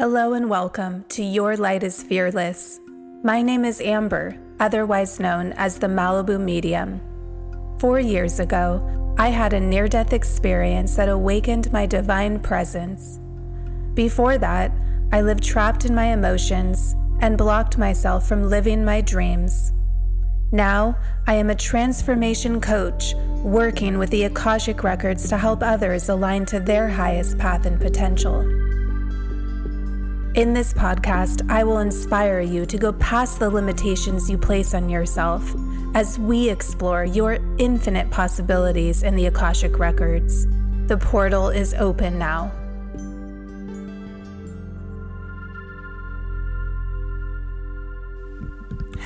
Hello and welcome to Your Light is Fearless. My name is Amber, otherwise known as the Malibu Medium. Four years ago, I had a near death experience that awakened my divine presence. Before that, I lived trapped in my emotions and blocked myself from living my dreams. Now, I am a transformation coach working with the Akashic Records to help others align to their highest path and potential. In this podcast, I will inspire you to go past the limitations you place on yourself as we explore your infinite possibilities in the Akashic Records. The portal is open now.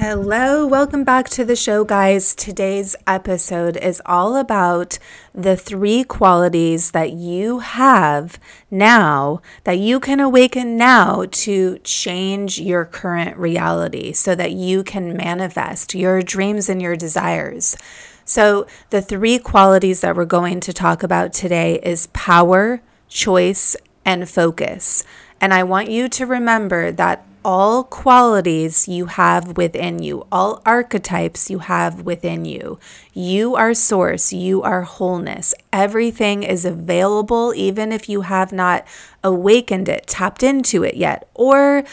Hello, welcome back to the show, guys. Today's episode is all about the three qualities that you have now that you can awaken now to change your current reality so that you can manifest your dreams and your desires. So, the three qualities that we're going to talk about today is power, choice, and focus. And I want you to remember that all qualities you have within you, all archetypes you have within you. You are source, you are wholeness. Everything is available, even if you have not awakened it, tapped into it yet, or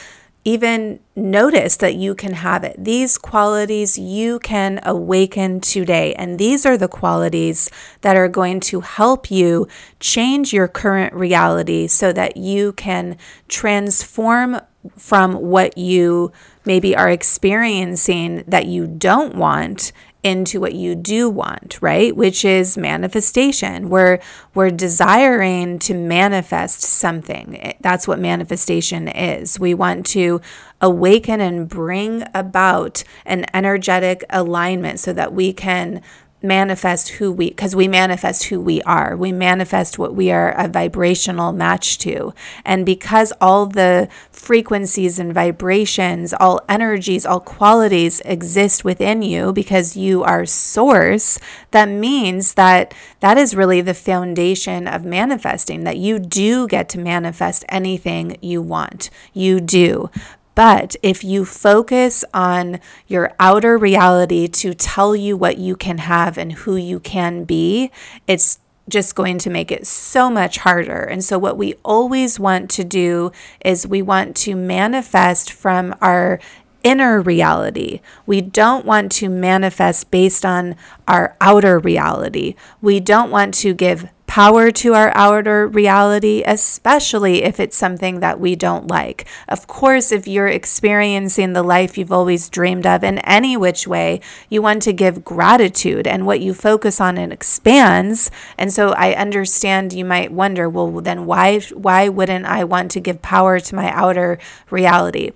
even notice that you can have it. These qualities you can awaken today. And these are the qualities that are going to help you change your current reality so that you can transform from what you maybe are experiencing that you don't want into what you do want, right? Which is manifestation. We're we're desiring to manifest something. That's what manifestation is. We want to awaken and bring about an energetic alignment so that we can manifest who we because we manifest who we are. We manifest what we are a vibrational match to. And because all the frequencies and vibrations all energies all qualities exist within you because you are source that means that that is really the foundation of manifesting that you do get to manifest anything you want. You do but if you focus on your outer reality to tell you what you can have and who you can be, it's just going to make it so much harder. And so, what we always want to do is we want to manifest from our inner reality. We don't want to manifest based on our outer reality. We don't want to give power to our outer reality, especially if it's something that we don't like. Of course, if you're experiencing the life you've always dreamed of in any which way, you want to give gratitude and what you focus on it expands. And so I understand you might wonder, well, then why why wouldn't I want to give power to my outer reality?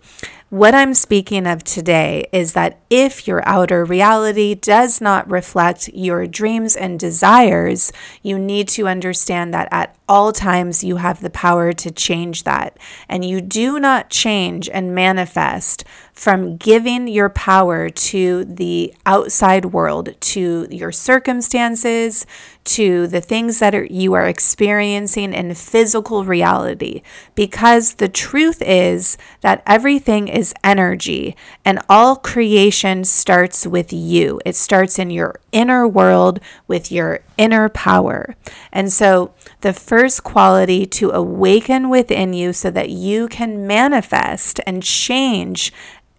What I'm speaking of today is that if your outer reality does not reflect your dreams and desires, you need to understand that at all times you have the power to change that. And you do not change and manifest from giving your power to the outside world, to your circumstances, to the things that are, you are experiencing in physical reality. Because the truth is that everything is energy and all creation starts with you. It starts in your inner world with your inner power. And so, the first quality to awaken within you so that you can manifest and change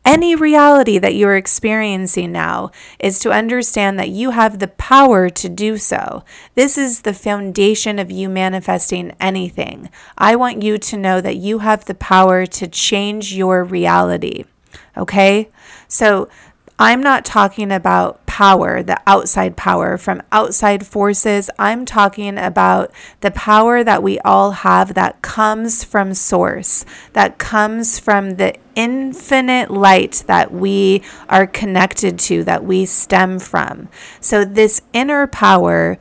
any reality that you're experiencing now is to understand that you have the power to do so. This is the foundation of you manifesting anything. I want you to know that you have the power to change your reality. Okay? So, I'm not talking about power, the outside power from outside forces. I'm talking about the power that we all have that comes from source, that comes from the infinite light that we are connected to, that we stem from. So, this inner power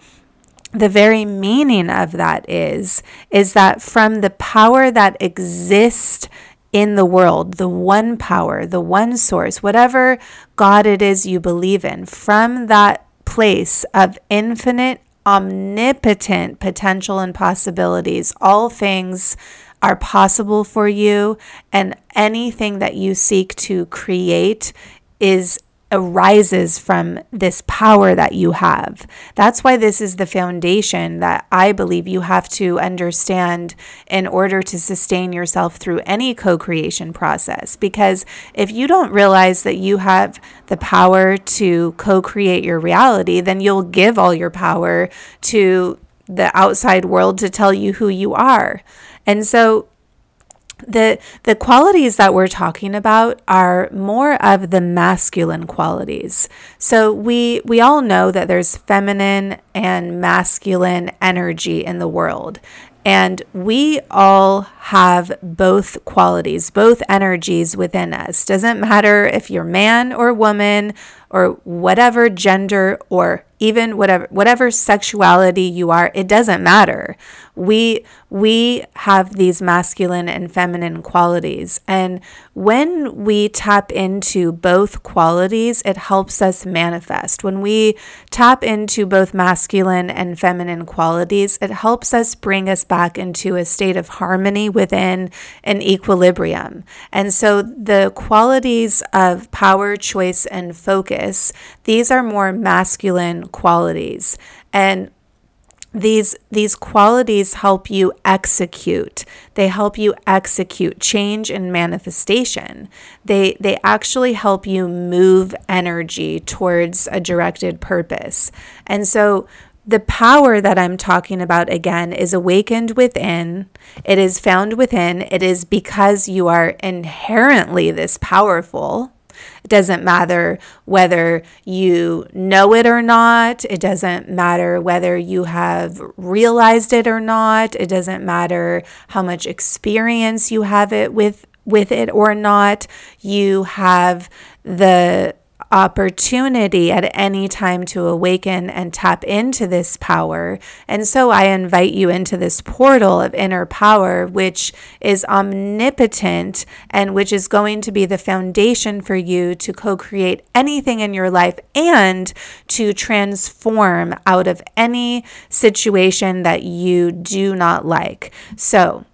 the very meaning of that is is that from the power that exists in the world, the one power, the one source, whatever God it is you believe in, from that place of infinite, omnipotent potential and possibilities, all things are possible for you, and anything that you seek to create is arises from this power that you have. That's why this is the foundation that I believe you have to understand in order to sustain yourself through any co creation process. Because if you don't realize that you have the power to co create your reality, then you'll give all your power to the outside world to tell you who you are. And so the the qualities that we're talking about are more of the masculine qualities. So we we all know that there's feminine and masculine energy in the world. And we all have both qualities, both energies within us. Doesn't matter if you're man or woman or whatever gender or even whatever whatever sexuality you are, it doesn't matter. We we have these masculine and feminine qualities. And when we tap into both qualities, it helps us manifest. When we tap into both masculine and feminine qualities, it helps us bring us back into a state of harmony within an equilibrium. And so the qualities of power, choice, and focus, these are more masculine qualities. And these these qualities help you execute they help you execute change and manifestation they they actually help you move energy towards a directed purpose and so the power that I'm talking about again is awakened within. It is found within. It is because you are inherently this powerful. It doesn't matter whether you know it or not. It doesn't matter whether you have realized it or not. It doesn't matter how much experience you have it with with it or not. You have the opportunity at any time to awaken and tap into this power. And so I invite you into this portal of inner power, which is omnipotent and which is going to be the foundation for you to co create anything in your life and to transform out of any situation that you do not like. So,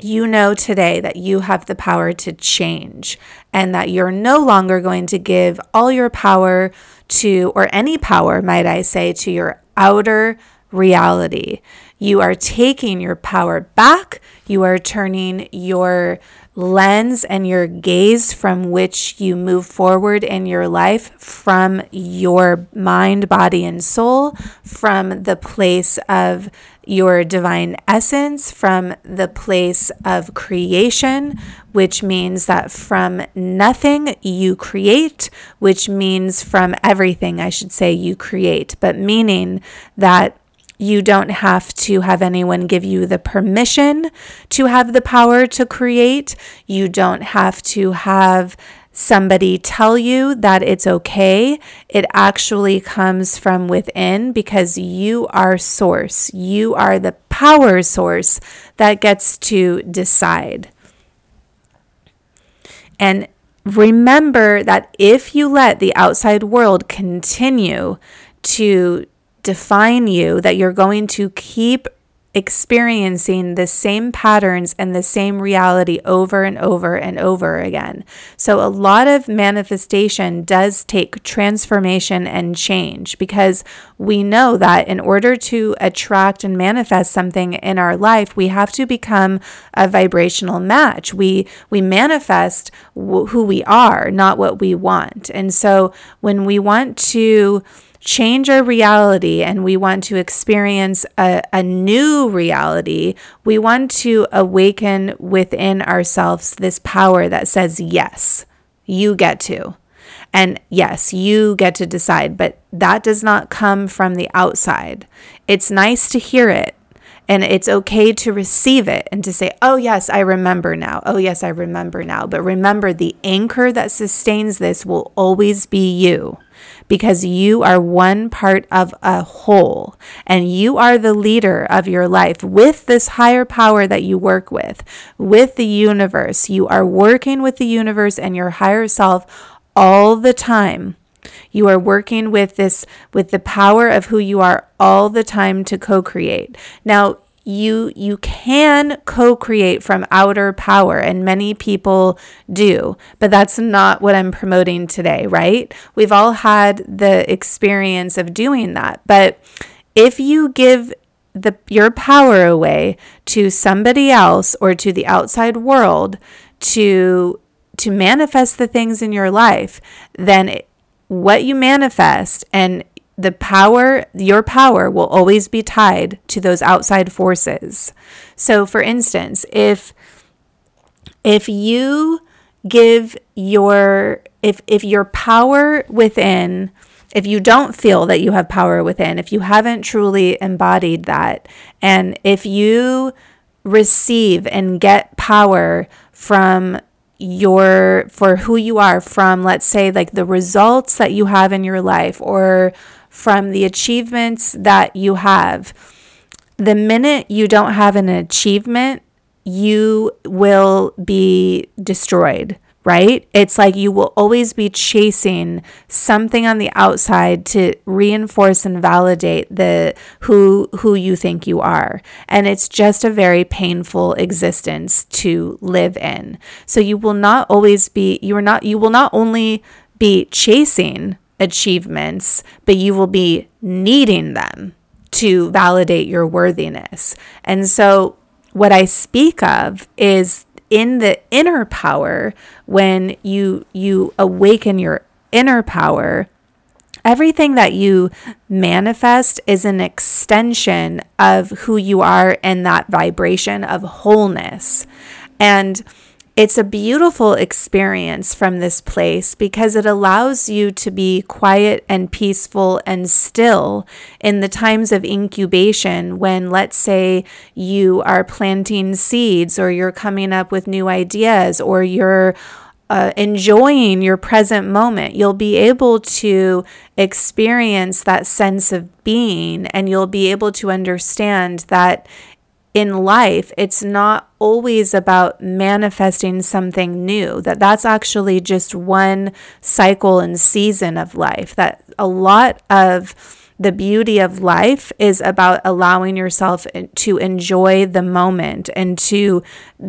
you know today that you have the power to change and that you're no longer going to give all your power to, or any power, might I say, to your outer reality. You are taking your power back. You are turning your lens and your gaze from which you move forward in your life from your mind, body, and soul, from the place of your divine essence from the place of creation, which means that from nothing you create, which means from everything, I should say, you create, but meaning that you don't have to have anyone give you the permission to have the power to create. You don't have to have somebody tell you that it's okay. It actually comes from within because you are source. You are the power source that gets to decide. And remember that if you let the outside world continue to define you, that you're going to keep experiencing the same patterns and the same reality over and over and over again. So, a lot of manifestation does take transformation and change because we know that in order to attract and manifest something in our life, we have to become a vibrational match. We we manifest who we are, not what we want. And so, when we want to change our reality and we want to experience a, a new reality, we want to awaken within ourselves this power that says, yes, you get to. And yes, you get to decide, but that does not come from the outside. It's nice to hear it. And it's okay to receive it and to say, oh, yes, I remember now. Oh, yes, I remember now. But remember, the anchor that sustains this will always be you because you are one part of a whole and you are the leader of your life with this higher power that you work with, with the universe. You are working with the universe and your higher self all the time. You are working with this, with the power of who you are all the time to co create. Now, you you can co-create from outer power and many people do but that's not what i'm promoting today right? We've all had the experience of doing that but if you give the your power away to somebody else or to the outside world to to manifest the things in your life then it, what you manifest and the power, your power will always be tied to those outside forces. So for instance, if if you give your if if your power within if you don't feel that you have power within, if you haven't truly embodied that, and if you receive and get power from your for who you are from let's say like the results that you have in your life or from the achievements that you have. The minute you don't have an achievement, you will be destroyed, right? It's like you will always be chasing something on the outside to reinforce and validate the who who you think you are. And it's just a very painful existence to live in. So you will not always be you are not you will not only be chasing achievements, but you will be needing them to validate your worthiness. And so, what I speak of is in the inner power when you you awaken your inner power everything that you manifest is an extension of who you are and that vibration of wholeness and it's a beautiful experience from this place because it allows you to be quiet and peaceful and still in the times of incubation when, let's say, you are planting seeds or you're coming up with new ideas or you're uh, enjoying your present moment. You'll be able to experience that sense of being and you'll be able to understand that in life, it's not always about manifesting something new, that that's actually just one cycle and season of life, that a lot of the beauty of life is about allowing yourself to enjoy the moment and to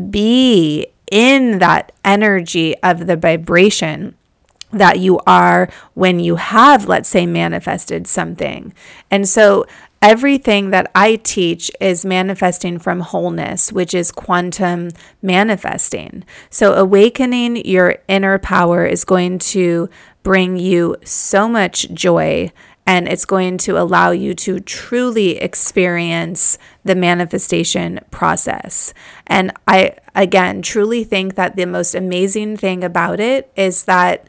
be in that energy of the vibration that you are when you have, let's say, manifested something. And so everything that I teach is manifesting from wholeness, which is quantum manifesting. So, awakening your inner power is going to bring you so much joy and it's going to allow you to truly experience the manifestation process. And I, again, truly think that the most amazing thing about it is that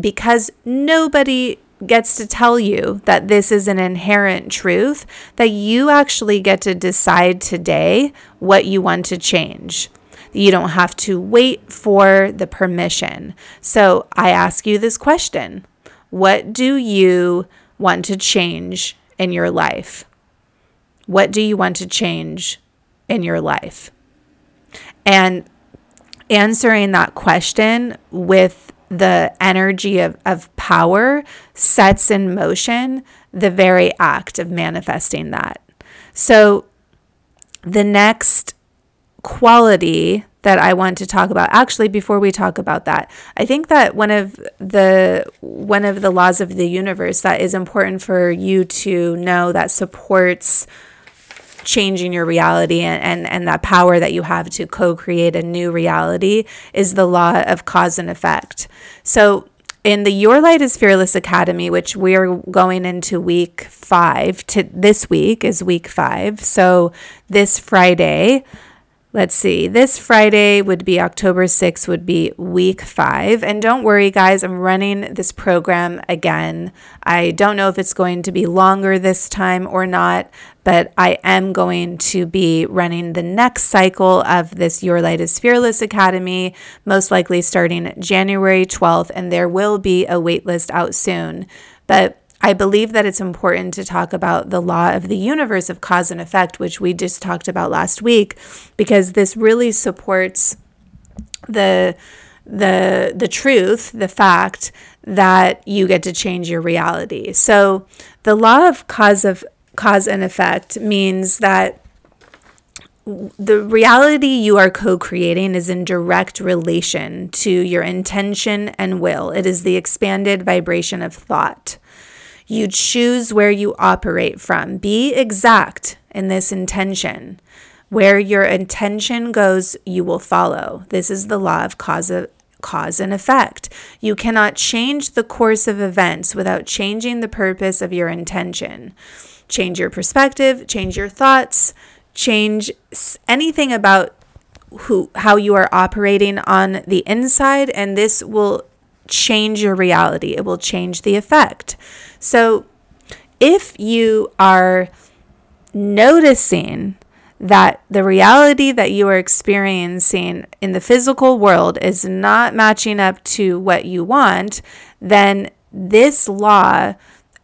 because nobody gets to tell you that this is an inherent truth, that you actually get to decide today what you want to change. You don't have to wait for the permission. So I ask you this question What do you want to change in your life? What do you want to change in your life? And answering that question with the energy of, of power sets in motion the very act of manifesting that. So, the next quality that I want to talk about actually before we talk about that I think that one of the one of the laws of the universe that is important for you to know that supports changing your reality and, and, and that power that you have to co create a new reality is the law of cause and effect. So, in the Your Light is Fearless Academy, which we're going into week five, to this week is week five. So, this Friday, Let's see, this Friday would be October 6th, would be week five. And don't worry, guys, I'm running this program again. I don't know if it's going to be longer this time or not, but I am going to be running the next cycle of this Your Light is Fearless Academy, most likely starting January 12th. And there will be a waitlist out soon. But I believe that it's important to talk about the law of the universe of cause and effect, which we just talked about last week, because this really supports the the the truth, the fact that you get to change your reality. So the law of cause of cause and effect means that the reality you are co creating is in direct relation to your intention and will. It is the expanded vibration of thought. You choose where you operate from. Be exact in this intention. Where your intention goes, you will follow. This is the law of cause, of, cause and effect. You cannot change the course of events without changing the purpose of your intention. Change your perspective, change your thoughts, change anything about who how you are operating on the inside and this will change your reality. It will change the effect. So if you are noticing that the reality that you are experiencing in the physical world is not matching up to what you want, then this law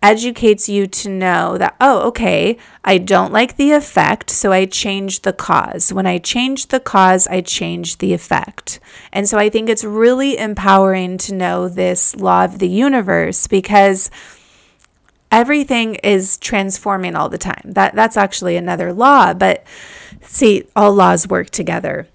educates you to know that, oh, okay, I don't like the effect, so I change the cause. When I change the cause, I change the effect. And so I think it's really empowering to know this law of the universe because everything is transforming all the time. That that's actually another law, but see, all laws work together.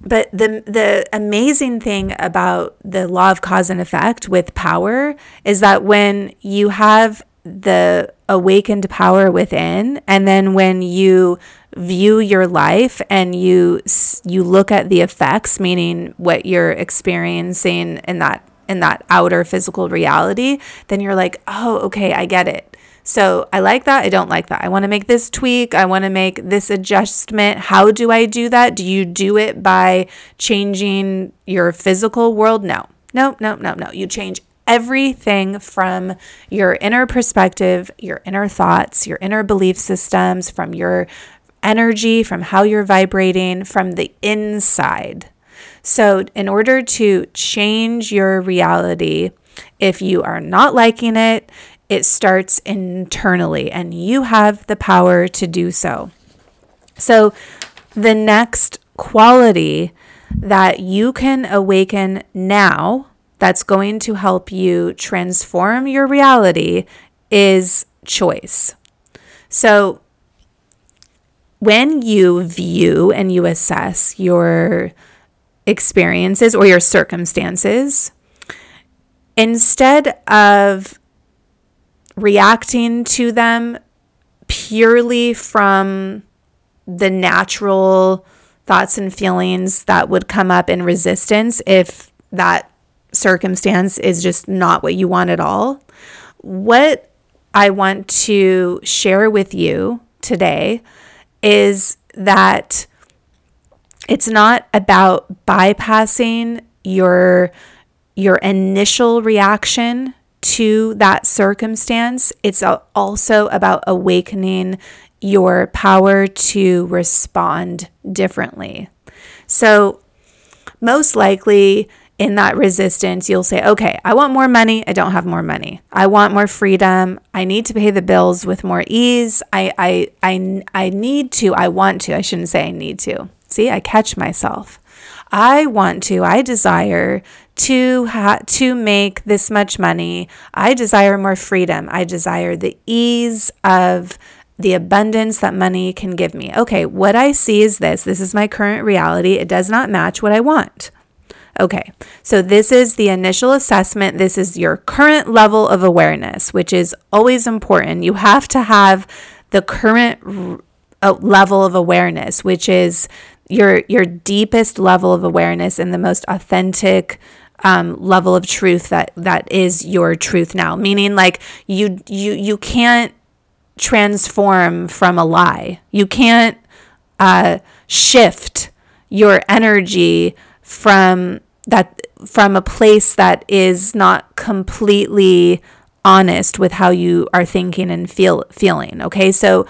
But the the amazing thing about the law of cause and effect with power is that when you have the awakened power within and then when you view your life and you you look at the effects meaning what you're experiencing in that in that outer physical reality, then you're like, oh, okay, I get it. So I like that. I don't like that. I want to make this tweak. I want to make this adjustment. How do I do that? Do you do it by changing your physical world? No, no, no, no, no. You change everything from your inner perspective, your inner thoughts, your inner belief systems, from your energy, from how you're vibrating, from the inside. So, in order to change your reality, if you are not liking it, it starts internally, and you have the power to do so. So, the next quality that you can awaken now that's going to help you transform your reality is choice. So, when you view and you assess your experiences or your circumstances, instead of reacting to them purely from the natural thoughts and feelings that would come up in resistance if that circumstance is just not what you want at all. What I want to share with you today is that it's not about bypassing your your initial reaction to that circumstance. It's also about awakening your power to respond differently. So, most likely in that resistance, you'll say, okay, I want more money. I don't have more money. I want more freedom. I need to pay the bills with more ease. I, I, I, I need to, I want to. I shouldn't say I need to. See, I catch myself. I want to, I desire to ha- to make this much money. I desire more freedom. I desire the ease of the abundance that money can give me. Okay, what I see is this. This is my current reality. It does not match what I want. Okay, so this is the initial assessment. This is your current level of awareness, which is always important. You have to have the current r- uh, level of awareness, which is your your deepest level of awareness and the most authentic um, level of truth that that is your truth now. Meaning, like you you you can't transform from a lie. You can't uh, shift your energy from that from a place that is not completely honest with how you are thinking and feel feeling. Okay, so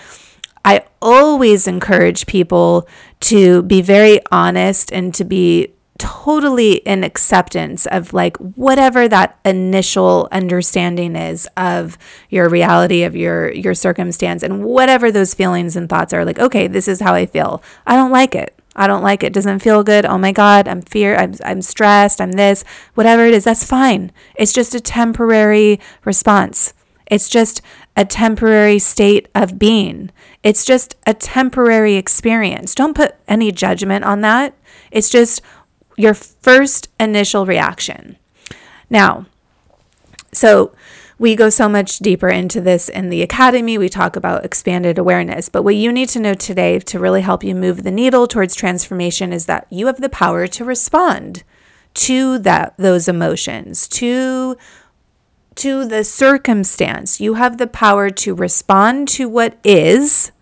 I always encourage people to be very honest and to be totally in acceptance of like whatever that initial understanding is of your reality of your your circumstance and whatever those feelings and thoughts are like okay this is how i feel. I don't like it. I don't like it. Doesn't feel good. Oh my god i'm fear i'm, I'm stressed i'm this whatever it is that's fine. It's just a temporary response. It's just a temporary state of being. It's just a temporary experience. Don't put any judgment on that. It's just your first initial reaction. Now, so we go so much deeper into this in the academy. We talk about expanded awareness. But what you need to know today to really help you move the needle towards transformation is that you have the power to respond to that those emotions, to to the circumstance. You have the power to respond to what is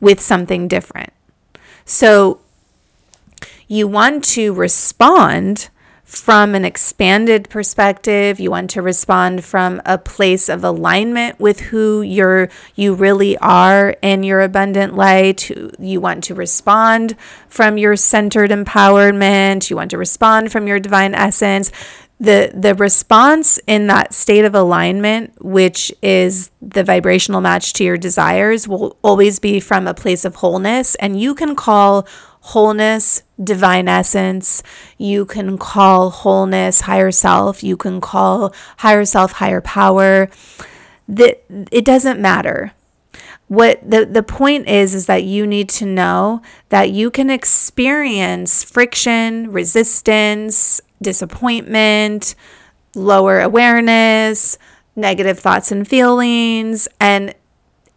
with something different. So you want to respond from an expanded perspective. You want to respond from a place of alignment with who you're you really are in your abundant light. You want to respond from your centered empowerment. You want to respond from your divine essence. The the response in that state of alignment, which is the vibrational match to your desires, will always be from a place of wholeness. And you can call wholeness, divine essence. You can call wholeness higher self. You can call higher self higher power. That it doesn't matter. What the, the point is is that you need to know that you can experience friction, resistance, disappointment, lower awareness, negative thoughts and feelings, and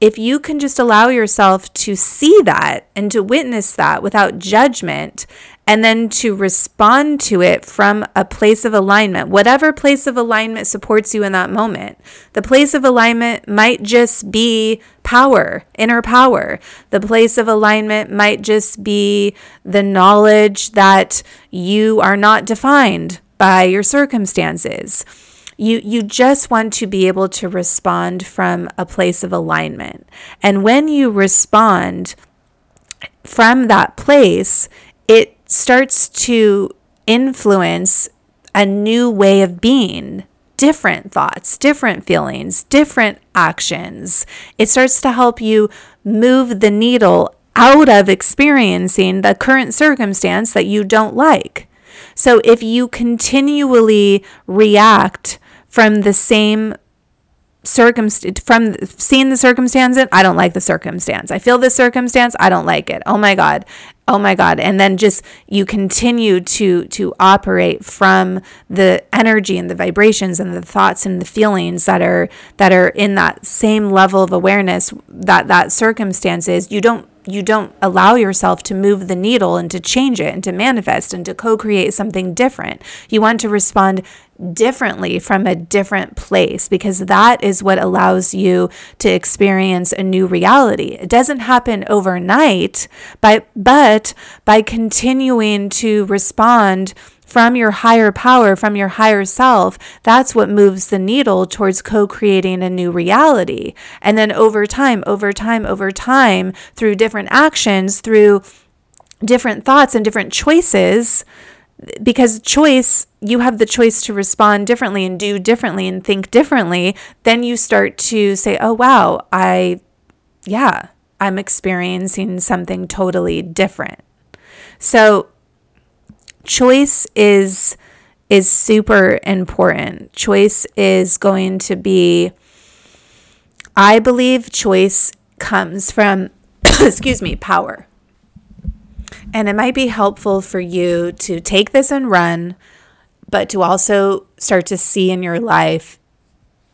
if you can just allow yourself to see that and to witness that without judgment, and then to respond to it from a place of alignment, whatever place of alignment supports you in that moment. The place of alignment might just be power, inner power. The place of alignment might just be the knowledge that you are not defined by your circumstances. You, you just want to be able to respond from a place of alignment. And when you respond from that place, it starts to influence a new way of being, different thoughts, different feelings, different actions. It starts to help you move the needle out of experiencing the current circumstance that you don't like. So if you continually react from the same circumstance from seeing the circumstance i don't like the circumstance. I feel this circumstance i don't like it. Oh my god. Oh my god. And then just you continue to to operate from the energy and the vibrations and the thoughts and the feelings that are that are in that same level of awareness that that circumstance is. You don't you don't allow yourself to move the needle and to change it and to manifest and to co create something different. You want to respond differently from a different place because that is what allows you to experience a new reality. It doesn't happen overnight, but, but by continuing to respond from your higher power, from your higher self, that's what moves the needle towards co creating a new reality. And then over time, over time, over time, through different actions, through different thoughts and different choices, because choice, you have the choice to respond differently and do differently and think differently, then you start to say, oh, wow, I, yeah, I'm experiencing something totally different. So choice is is super important. Choice is going to be I believe choice comes from excuse me, power. And it might be helpful for you to take this and run, but to also start to see in your life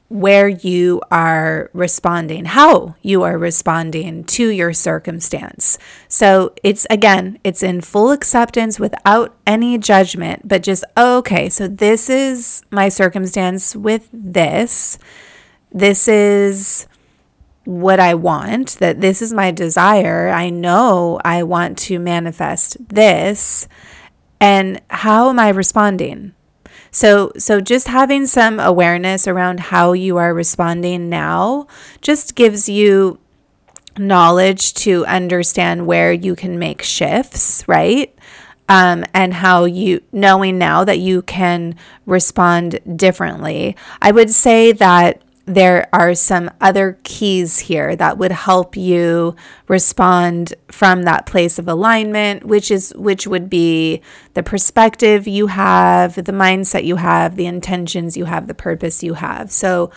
where you are responding, how you are responding to your circumstance. So it's again, it's in full acceptance without any judgment, but just, oh, okay, so this is my circumstance with this. This is what I want, that this is my desire. I know I want to manifest this. And how am I responding? So so just having some awareness around how you are responding now just gives you knowledge to understand where you can make shifts, right? Um, and how you knowing now that you can respond differently. I would say that there are some other keys here that would help you respond from that place of alignment which is which would be the perspective you have the mindset you have the intentions you have the purpose you have so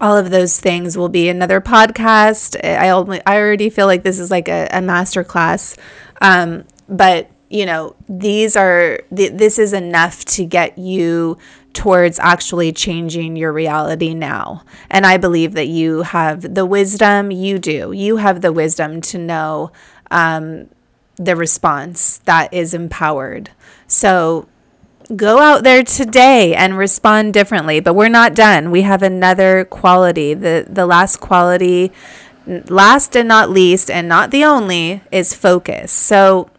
all of those things will be another podcast. I only, I already feel like this is like a, a master class. Um, but you know, these are, th- this is enough to get you towards actually changing your reality now. And I believe that you have the wisdom, you do. You have the wisdom to know um, the response that is empowered. So go out there today and respond differently. But we're not done. We have another quality. The, the last quality, last and not least, and not the only, is focus. So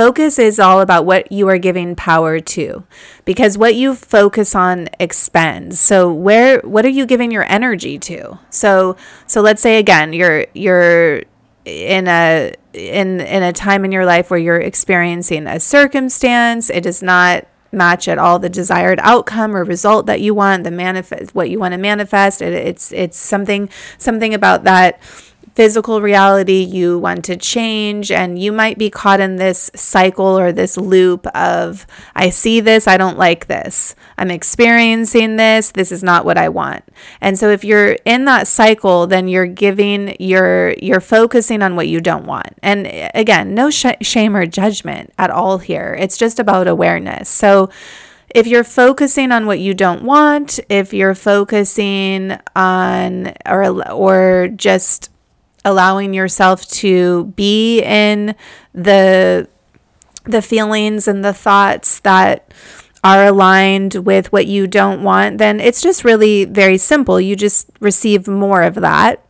Focus is all about what you are giving power to because what you focus on expands. So where what are you giving your energy to? So so let's say again you're you're in a in in a time in your life where you're experiencing a circumstance, it does not match at all the desired outcome or result that you want, the manifest what you want to manifest. It, it's it's something something about that physical reality you want to change and you might be caught in this cycle or this loop of I see this, I don't like this. I'm experiencing this, this is not what I want. And so if you're in that cycle, then you're giving you're you're focusing on what you don't want. And eh, again, no sh- shame or judgment at all here. It's just about awareness. So if you're focusing on what you don't want, if you're focusing on or or just allowing yourself to be in the the feelings and the thoughts that are aligned with what you don't want, then it's just really very simple. You just receive more of that.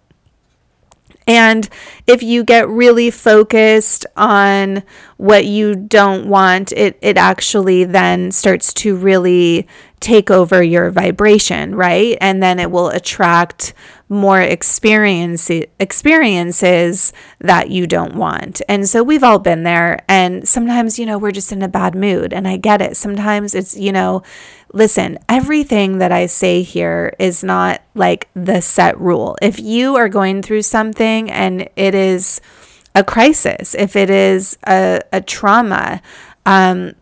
And if you get really focused on what you don't want, it, it actually then starts to really take over your vibration, right? And then it will attract more experience experiences that you don't want. And so we've all been there and sometimes you know we're just in a bad mood and I get it. Sometimes it's you know listen, everything that I say here is not like the set rule. If you are going through something and it is a crisis, if it is a, a trauma, um,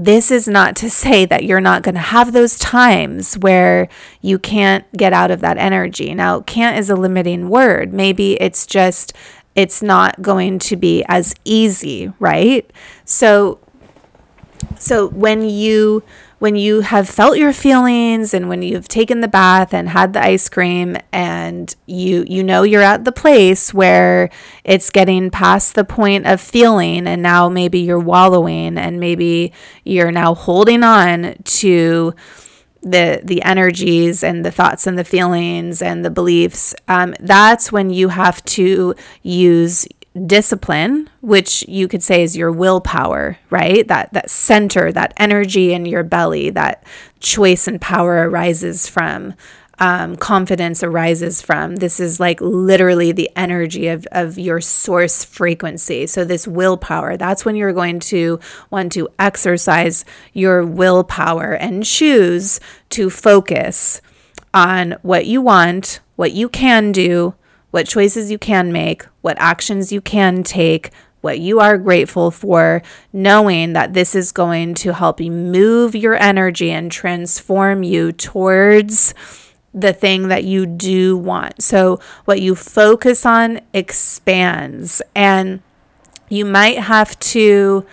this is not to say that you're not going to have those times where you can't get out of that energy. Now, can't is a limiting word. Maybe it's just, it's not going to be as easy, right? So, so when you when you have felt your feelings and when you've taken the bath and had the ice cream and you you know you're at the place where it's getting past the point of feeling and now maybe you're wallowing and maybe you're now holding on to the the energies and the thoughts and the feelings and the beliefs um, that's when you have to use discipline, which you could say is your willpower, right? That that center, that energy in your belly, that choice and power arises from. Um, confidence arises from. This is like literally the energy of, of your source frequency. So, this willpower, that's when you're going to want to exercise your willpower and choose to focus on what you want, what you can do, what choices you can make, what actions you can take, what you are grateful for, knowing that this is going to help you move your energy and transform you towards the thing that you do want. So, what you focus on expands, and you might have to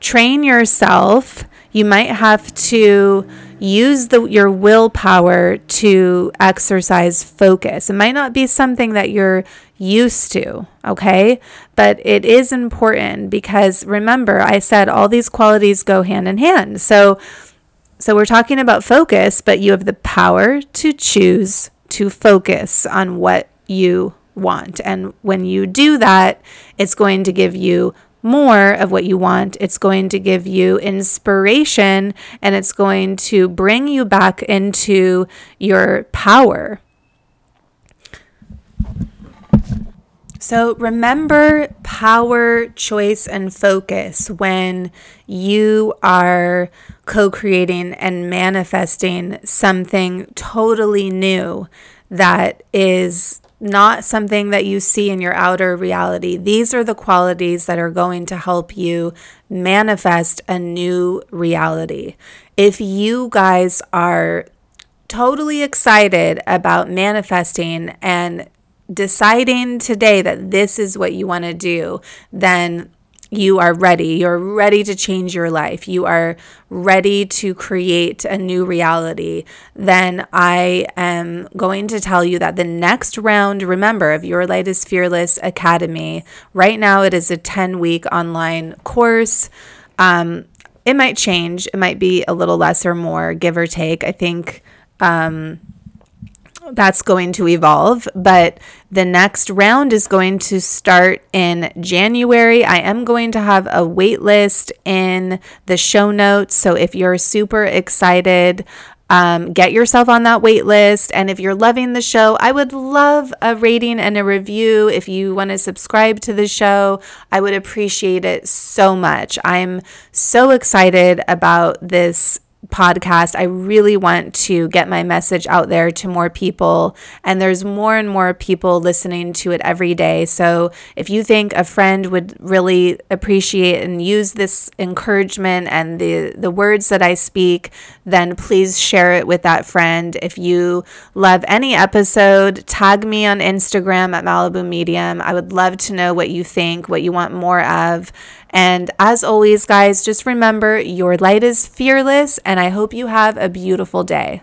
train yourself. You might have to use the your willpower to exercise focus. It might not be something that you're used to, okay? But it is important because remember I said all these qualities go hand in hand. So so we're talking about focus, but you have the power to choose to focus on what you want. And when you do that, it's going to give you more of what you want. It's going to give you inspiration and it's going to bring you back into your power. So remember power, choice, and focus when you are co creating and manifesting something totally new that is not something that you see in your outer reality. These are the qualities that are going to help you manifest a new reality. If you guys are totally excited about manifesting and deciding today that this is what you want to do, then you are ready. You're ready to change your life. You are ready to create a new reality. Then I am going to tell you that the next round, remember, of Your Light is Fearless Academy, right now it is a 10 week online course. Um, it might change, it might be a little less or more, give or take. I think. Um, that's going to evolve, but the next round is going to start in January. I am going to have a wait list in the show notes. So if you're super excited, um, get yourself on that wait list. And if you're loving the show, I would love a rating and a review. If you want to subscribe to the show, I would appreciate it so much. I'm so excited about this podcast. I really want to get my message out there to more people, and there's more and more people listening to it every day. So, if you think a friend would really appreciate and use this encouragement and the the words that I speak, then please share it with that friend. If you love any episode, tag me on Instagram at Malibu Medium. I would love to know what you think, what you want more of. And as always, guys, just remember your light is fearless, and I hope you have a beautiful day.